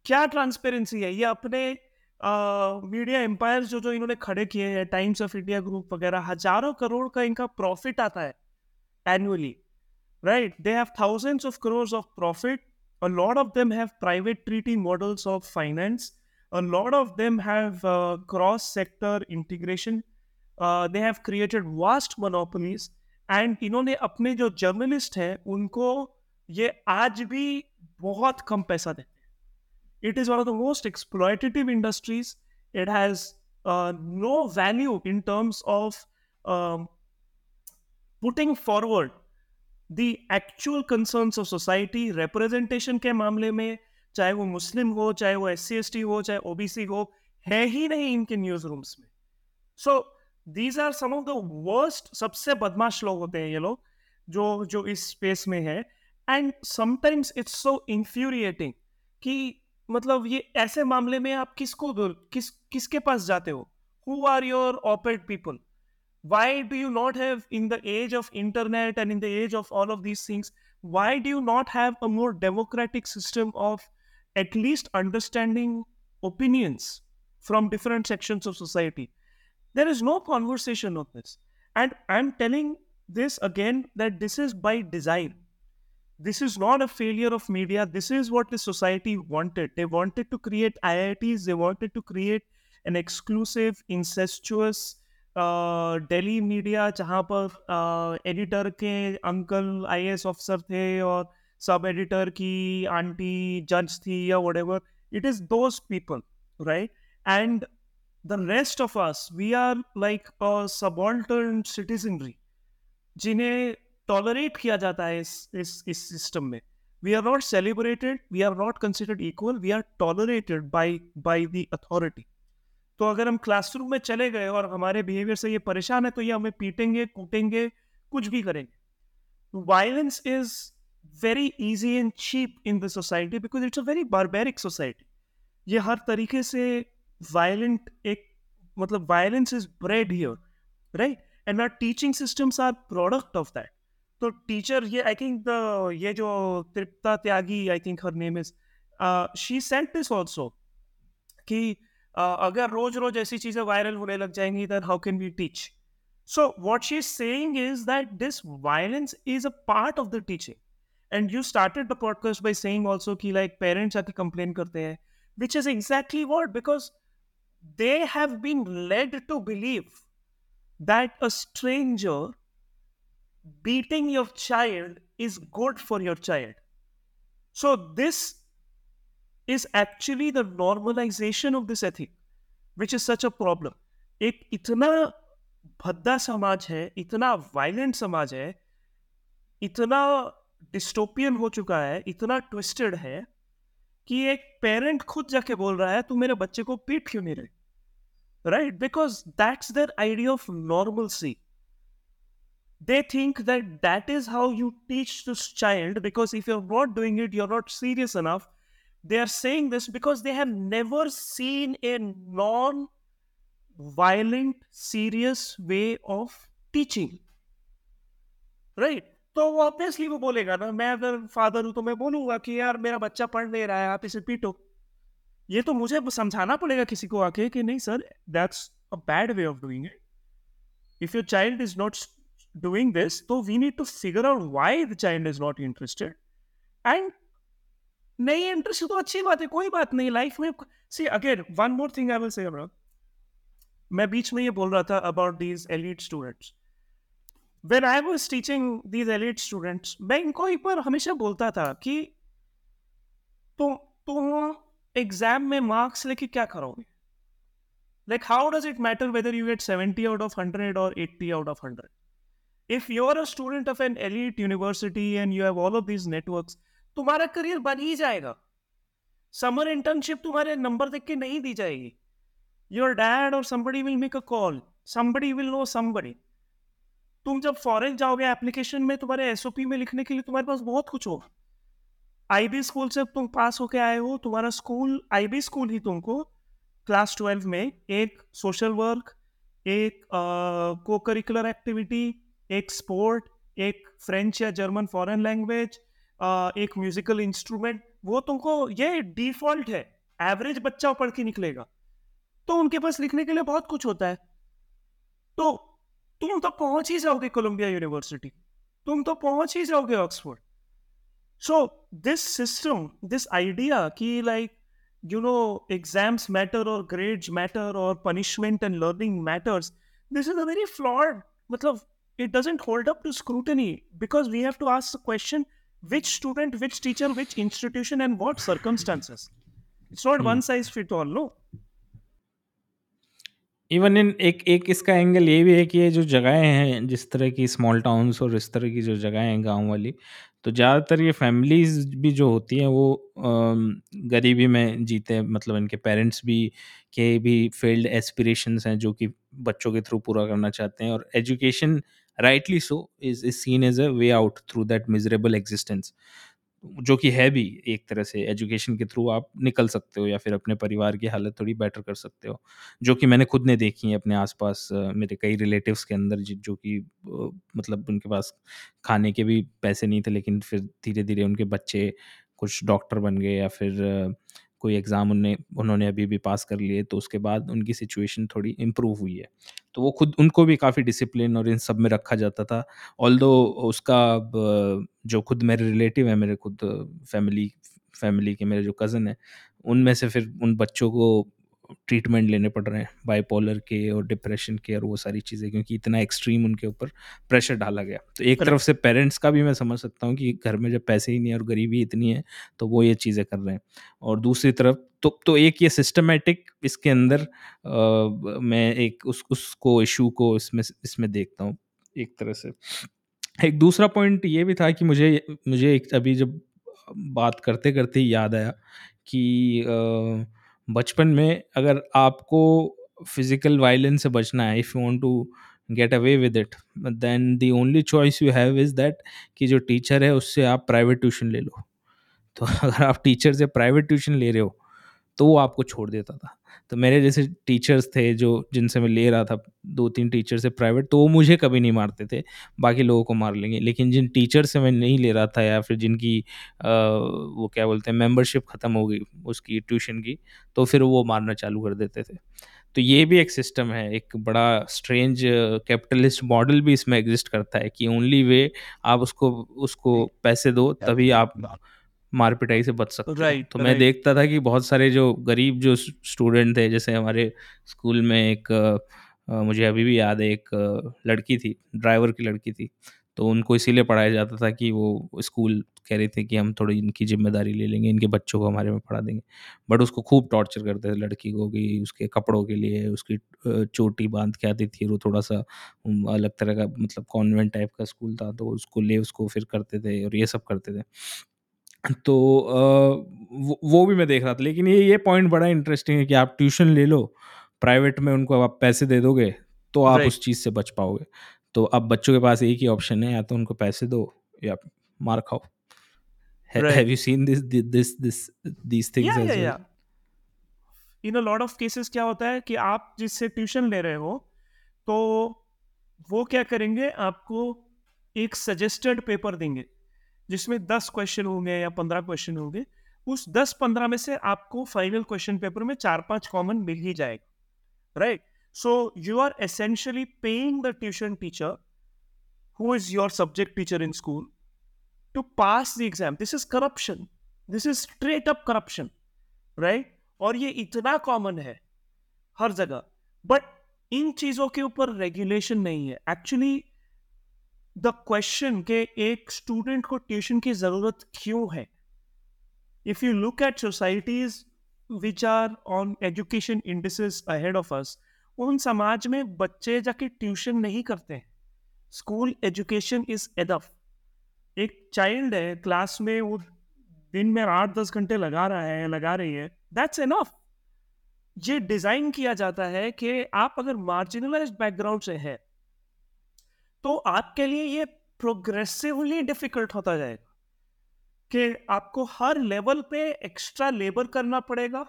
Speaker 3: क्या ट्रांसपेरेंसी है? ये अपने मीडिया एम्पायर जो जो इन्होंने खड़े किए हैं टाइम्स ऑफ़ इंडिया ग्रुप वगैरह, हज़ारों करोड़ का इनका प्रॉफिट आता है annually right they have thousands of crores of profit a lot of them have private treaty models of finance a lot of them have uh, cross sector integration uh, they have created vast monopolies and इन्होंने अपने जो journalist हैं उनको ये आज भी बहुत कम पैसा देते हैं it is one of the most exploitative industries it has uh, no value in terms of um, putting forward the actual concerns of society representation के मामले में, चाहे वो मुस्लिम हो, चाहे वो एस सी हो, चाहे ओबीसी हो, है ही नहीं इनके न्यूज़ रूम्स में। So these are some of the worst सबसे बदमाश लोग होते हैं ये लोग, जो जो इस स्पेस में है। And sometimes it's so infuriating कि मतलब ये ऐसे मामले में आप किसको किस, किसके पास जाते हो? Who are your op-ed people why do you not have in the age of internet and in the age of all of these things why do you not have a more democratic system of at least understanding opinions from different sections of society there is no conversation of this. And I'm telling this again that this is by design. This is not a failure of media. This is what the society wanted. They wanted to create IITs, they wanted to create an exclusive, incestuous Delhi media जहाँ पर editor के uncle I officer थे और सब editor की aunty जज थी या whatever it is those people right and the rest of us, we are like a subaltern citizenry जिन्हें टॉलरेट किया जाता है इस इस इस सिस्टम में। We are not celebrated we are not considered equal we are tolerated by by the authority तो अगर हम क्लासरूम में चले गए और हमारे बिहेवियर से ये परेशान है तो ये हमें पीटेंगे, कूटेंगे, कुछ भी करेंगे। Violence is very easy and cheap in the society because it's a very barbaric society ये हर तरीके से वायलेंट एक मतलब violence is bred here right and our teaching systems are product of that. तो टीचर ये आई थिंक द ये जो Tripta Tyagi I think her name is she sent this also कि अगर रोज रोज ऐसी चीज़ें वायरल होने लग जाएँगी then how can we teach so what she is saying is that this violence is a part of the teaching and you started the podcast by saying also कि like parents आके complain करते हैं which is exactly what? Because they have been led to believe that a stranger beating your child is good for your child. So, this is actually the normalization of this ethic, which is such a problem. एक इतना भद्दा समाज है इतना violent समाज है इतना dystopian हो चुका है इतना ट्विस्टेड है कि एक पेरेंट खुद जाके बोल रहा है तू मेरे बच्चे को पीट क्यों नहीं रहे? Right because that's their idea of normal see they think that that is how you teach this child because if you are not doing it you are not serious enough they are saying this because they have never seen a non violent serious way of teaching. Right? तो वो obviously वो बोलेगा ना, मैं अगर father हूँ तो मैं बोलूँगा कि यार मेरा बच्चा पढ़ नहीं रहा है, आप इसे पीटो। ये तो मुझे समझाना पड़ेगा किसी को आके कि नहीं sir that's a bad way of doing it if your child is not doing this तो we need to figure out why the child is not interested and नहीं इंटरेस्ट तो अच्छी बात है, कोई बात नहीं, लाइफ में see again one more thing I will say मैं बीच में ये बोल रहा था about these elite students when I was teaching these elite students मैं इनको एक बार हमेशा बोलता था कि तुम तुम एग्ज़ाम में मार्क्स लेके क्या करोगे? Like, how does it matter whether you get 70 out of 100 or 80 out of 100 if you're a student of an elite university and you have all of these networks तुम्हारा करियर बन ही जाएगा। Summer internship तुम्हारे number देख के नहीं दी जाएगी। योर डैड और somebody will make a call somebody will know somebody तुम जब फॉरेन जाओगे एप्लीकेशन में, तुम्हारे एसओपी में लिखने के लिए तुम्हारे पास बहुत कुछ हो आईबी स्कूल से तुम पास होके आए हो, तुम्हारा स्कूल आईबी स्कूल ही तुमको क्लास ट्वेल्व में एक सोशल वर्क एक को करिकुलर एक्टिविटी एक स्पोर्ट एक फ्रेंच या जर्मन फॉरेन लैंग्वेज एक म्यूजिकल इंस्ट्रूमेंट वो तुमको, ये डिफ़ॉल्ट है। एवरेज बच्चा पढ़ के निकलेगा। तो उनके पास लिखने के लिए बहुत कुछ होता है। तो तुम तो पहुँच ही जाओगे कोलंबिया यूनिवर्सिटी तुम तो पहुँच ही जाओगे Oxford so this system this idea कि like you know exams matter और ग्रेड्स मैटर और punishment and learning matters this is a very flawed मतलब it doesn't hold up to scrutiny because we have to ask question which student which teacher which institution and what circumstances it's not hmm. one size fit all no
Speaker 1: even in एक एक इसका angle ये भी है कि ये जो जगहें हैं जिस तरह की स्मॉल टाउन्स और इस तरह की जो जगहें हैं गाँव वाली तो ज़्यादातर ये फैमिलीज़ भी जो होती हैं वो गरीबी में जीते हैं मतलब इनके पेरेंट्स भी के भी फेल्ड एस्पिरेशंस हैं जो कि बच्चों के थ्रू पूरा करना चाहते हैं और education rightly so is is seen as a way out through that miserable existence जो कि है भी एक तरह से एजुकेशन के थ्रू आप निकल सकते हो या फिर अपने परिवार की हालत थोड़ी बेटर कर सकते हो, जो कि मैंने खुद ने देखी है अपने आसपास मेरे कई रिलेटिव्स के अंदर जो कि मतलब उनके पास खाने के भी पैसे नहीं थे, लेकिन फिर धीरे धीरे उनके बच्चे कुछ डॉक्टर बन गए या फिर कोई एग्ज़ाम उन्होंने उन्होंने अभी भी पास कर लिए तो उसके बाद उनकी सिचुएशन थोड़ी इम्प्रूव हुई है। तो वो खुद, उनको भी काफ़ी डिसिप्लिन और इन सब में रखा जाता था। ऑल उसका जो खुद मेरे रिलेटिव है, मेरे खुद फैमिली फैमिली के मेरे जो कज़न है, उनमें से फिर उन बच्चों को ट्रीटमेंट लेने पड़ रहे हैं बाइपोलर के और डिप्रेशन के और वो सारी चीज़ें क्योंकि इतना एक्सट्रीम उनके ऊपर प्रेशर डाला गया। तो एक तरफ़ से पेरेंट्स का भी मैं समझ सकता हूँ कि घर में जब पैसे ही नहीं है और गरीबी इतनी है तो वो ये चीज़ें कर रहे हैं। और दूसरी तरफ़ तो तो एक ये सिस्टमेटिक इसके अंदर आ, मैं एक उस उसको इशू को इसमें इसमें देखता हूँ एक तरह से। एक दूसरा पॉइंट ये भी था कि मुझे मुझे एक अभी जब बात करते करते याद आया कि बचपन में अगर आपको फ़िज़िकल वायलेंस से बचना है if you want to get away with it then the only choice you have is that कि जो टीचर है, उससे आप प्राइवेट ट्यूशन ले लो। तो [laughs] अगर आप टीचर से प्राइवेट ट्यूशन ले रहे हो तो वो आपको छोड़ देता था। तो मेरे जैसे टीचर्स थे जो जिनसे मैं ले रहा था दो तीन टीचर से प्राइवेट तो वो मुझे कभी नहीं मारते थे। बाकी लोगों को मार लेंगे। लेकिन जिन टीचर से मैं नहीं ले रहा था या फिर जिनकी आ, वो क्या बोलते हैं मेंबरशिप ख़त्म हो गई उसकी ट्यूशन की तो फिर वो मारना चालू कर देते थे। तो ये भी एक सिस्टम है। एक बड़ा स्ट्रेंज कैपिटलिस्ट मॉडल भी इसमें एग्जिस्ट करता है कि ओनली वे आप उसको उसको पैसे दो तभी आप मार पिटाई से बच सकते right, तो right. मैं देखता था कि बहुत सारे जो गरीब जो स्टूडेंट थे जैसे हमारे स्कूल में एक आ, मुझे अभी भी याद है एक लड़की थी ड्राइवर की लड़की थी। तो उनको इसीलिए पढ़ाया जाता था कि वो स्कूल कह रहे थे कि हम थोड़ी इनकी ज़िम्मेदारी ले लेंगे इनके बच्चों को हमारे में पढ़ा देंगे। बट उसको खूब टॉर्चर करते थे लड़की को कि उसके कपड़ों के लिए उसकी चोटी बाँध के आती थी वो थोड़ा सा अलग तरह का मतलब कॉन्वेंट टाइप का स्कूल था तो उसको ले उसको फिर करते थे और ये सब करते थे। तो वो वो भी मैं देख रहा था। लेकिन ये ये पॉइंट बड़ा इंटरेस्टिंग है कि आप ट्यूशन ले लो प्राइवेट में उनको आप पैसे दे दोगे तो आप उस चीज़ से बच पाओगे। तो अब बच्चों के पास एक ही ऑप्शन है या तो उनको पैसे दो या मार खाओ। Have you seen this this this things
Speaker 3: as well in a lot of cases क्या होता है कि आप जिससे ट्यूशन ले रहे हो तो वो क्या करेंगे आपको एक सजेस्टेड पेपर देंगे। जिसमें दस क्वेश्चन होंगे या पंद्रह क्वेश्चन होंगे, उस दस पंद्रह में से आपको फाइनल क्वेश्चन पेपर में चार पाँच कॉमन मिल ही जाएगा right so you are essentially paying the tuition teacher who is your subject teacher in school to pass the exam this is corruption this is straight up corruption right और ये इतना common है, हर जगह. But in चीज़ों के ऊपर regulation नहीं है. एक्चुअली द क्वेश्चन के एक स्टूडेंट को ट्यूशन की ज़रूरत क्यों है? If you look at societies which are on education indices ahead of us उन समाज में बच्चे जाके ट्यूशन नहीं करते स्कूल एजुकेशन इज़ एदफ एक चाइल्ड है क्लास में वो दिन में आठ दस घंटे लगा रहा है, लगा रही है दैट्स एनफ ये डिज़ाइन किया जाता है कि आप अगर मार्जिनलाइज बैकग्राउंड से है तो आपके लिए ये प्रोग्रेसिवली डिफ़िकल्ट होता जाएगा कि आपको हर लेवल पे एक्स्ट्रा लेबर करना पड़ेगा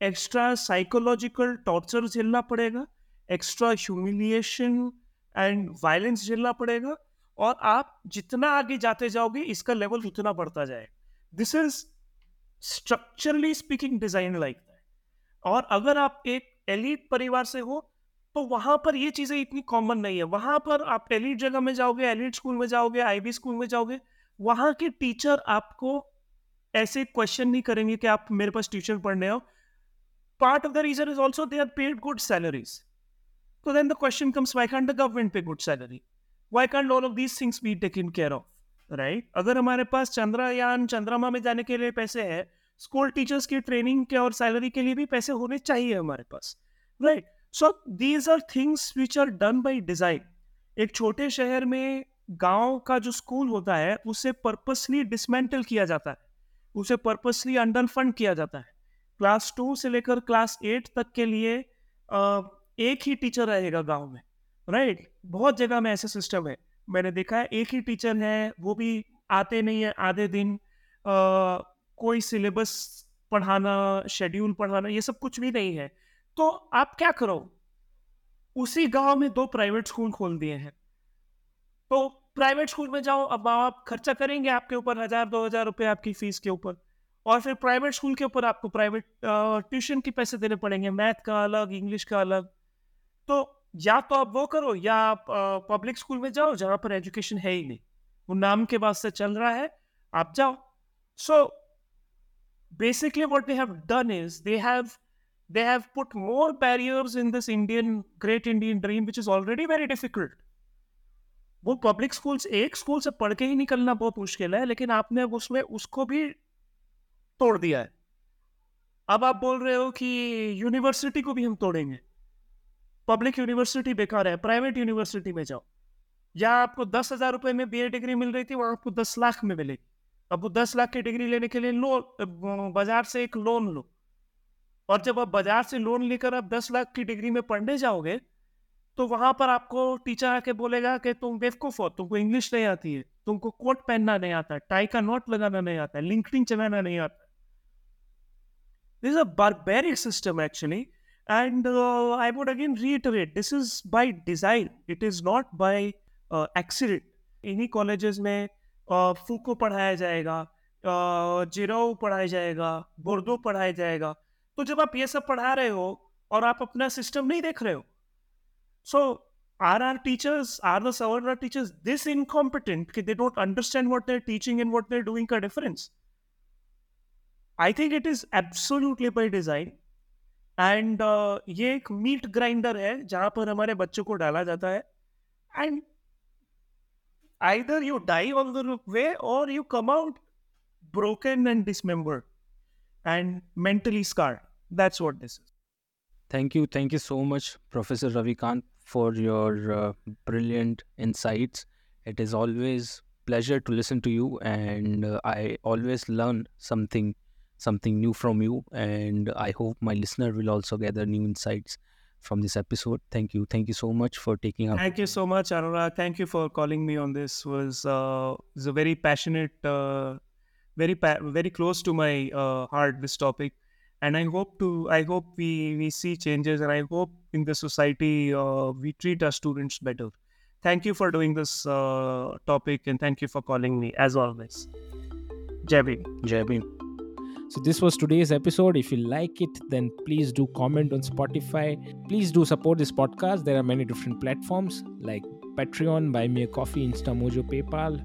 Speaker 3: एक्स्ट्रा साइकोलॉजिकल टॉर्चर झेलना पड़ेगा एक्स्ट्रा ह्यूमिलिएशन एंड वायलेंस झेलना पड़ेगा और आप जितना आगे जाते जाओगे, इसका लेवल उतना बढ़ता जाएगा। This is structurally speaking design like that और अगर आप एक एलिट परिवार से हो तो वहाँ पर ये चीज़ें इतनी कॉमन नहीं है। वहाँ पर आप एलिट जगह में जाओगे एलिट स्कूल में जाओगे आईबी स्कूल में जाओगे, वहाँ के टीचर आपको ऐसे क्वेश्चन नहीं करेंगे कि आप मेरे पास ट्यूशन पढ़ने हो part of the reason is also they are paid good salaries तो then the question comes why can't the government pay good salary why can't all of these things be taken care of right अगर हमारे पास चंद्रयान, चंद्रमा में जाने के लिए पैसे हैं स्कूल टीचर्स की ट्रेनिंग के और सैलरी के लिए भी पैसे होने चाहिए हमारे पास right right? So these are things which are done by design एक छोटे शहर में गाँव का जो स्कूल होता है उसे पर्पसली डिसमेंटल किया जाता है। उसे पर्पसली अंडर फंड किया जाता है। क्लास टू से लेकर क्लास एट तक के लिए एक ही टीचर रहेगा गाँव में राइट बहुत जगह में ऐसे सिस्टम है। मैंने देखा है एक ही टीचर है वो भी आते नहीं है आधे दिन आ, कोई सिलेबस पढ़ाना शेड्यूल पढ़ाना ये सब कुछ भी नहीं है। तो आप क्या करो? उसी गाँव में दो प्राइवेट स्कूल खोल दिए हैं। तो प्राइवेट स्कूल में जाओ, अब माँ बाप खर्चा करेंगे आपके ऊपर हज़ार, दो हज़ार रुपये आपकी फ़ीस के ऊपर। और फिर प्राइवेट स्कूल के ऊपर आपको प्राइवेट ट्यूशन के पैसे देने पड़ेंगे मैथ का अलग इंग्लिश का अलग। तो या तो आप वो करो, या आप पब्लिक स्कूल में जाओ, जहाँ पर एजुकेशन है ही नहीं। वो नाम के बाद से चल रहा है, आप जाओ। So basically what they have done is they have they have put more barriers in this Indian great Indian dream, which is already very difficult. वो पब्लिक स्कूल्स एक स्कूल से पढ़ के ही निकलना बहुत मुश्किल है लेकिन आपने उसमें उसको भी तोड़ दिया है। अब आप बोल रहे हो कि यूनिवर्सिटी को भी हम तोड़ेंगे। पब्लिक यूनिवर्सिटी बेकार है प्राइवेट यूनिवर्सिटी में जाओ। या आपको दस हज़ार रुपए में बी डिग्री मिल रही थी वहाँ आपको दस लाख में मिलेगी। अब वो दस लाख की डिग्री लेने के लिए लो बाज़ार से एक लोन लो। और जब आप बाज़ार से लोन लेकर आप दस लाख की डिग्री में पढ़ने जाओगे तो वहाँ पर आपको टीचर आके बोलेगा कि तुम बेवकूफ़ हो तुमको इंग्लिश नहीं आती है तुमको कोट पहनना नहीं आता टाई का नोट लगाना नहीं आता लिंकडिंग चलाना नहीं आता। This a system actually and uh, i would again reiterate this is by design it is not by uh, इन्हीं कॉलेजेस में फूको पढ़ाया जाएगा जिरो पढ़ाया जाएगा बोर्दो पढ़ाया जाएगा तो जब आप ये सब पढ़ा रहे हो और आप अपना सिस्टम नहीं देख रहे हो so are are teachers are the sour are teachers this incompetent कि they don't understand what they're teaching and what they're doing का difference I think it is absolutely by design and ये एक meat grinder है, जहाँ पर हमारे बच्चों को डाला जाता है। And either you die on the way और you come out broken and dismembered and mentally scarred That's what this is.
Speaker 2: Thank you. Thank you so much, Professor Ravi Ravikant, for your uh, brilliant insights. It is always pleasure to listen to you and uh, I always learn something something new from you and I hope my listener will also gather new insights from this episode. Thank you. Thank you so much for taking up.
Speaker 3: Thank you so much, Anurag. Thank you for calling me on this. It was uh, was a very passionate, uh, very pa- very close to my uh, heart. This topic, and I hope to I hope we we see changes, and I hope in the society uh, we treat our students better. Thank you for doing this uh, topic, and thank you for calling me as always. Jai Bhim.
Speaker 2: Jai.
Speaker 1: So, this was today's episode. If you like it, then please do comment on Spotify. Please do support this podcast. There are many different platforms like Patreon, Buy Me a Coffee, Instamojo, PayPal.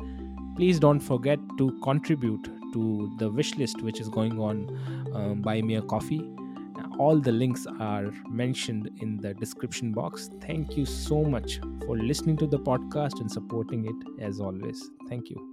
Speaker 1: Please don't forget to contribute to the wish list which is going on um, Buy Me a Coffee. All the links are mentioned in the description box. Thank you so much for listening to the podcast and supporting it as always. Thank you.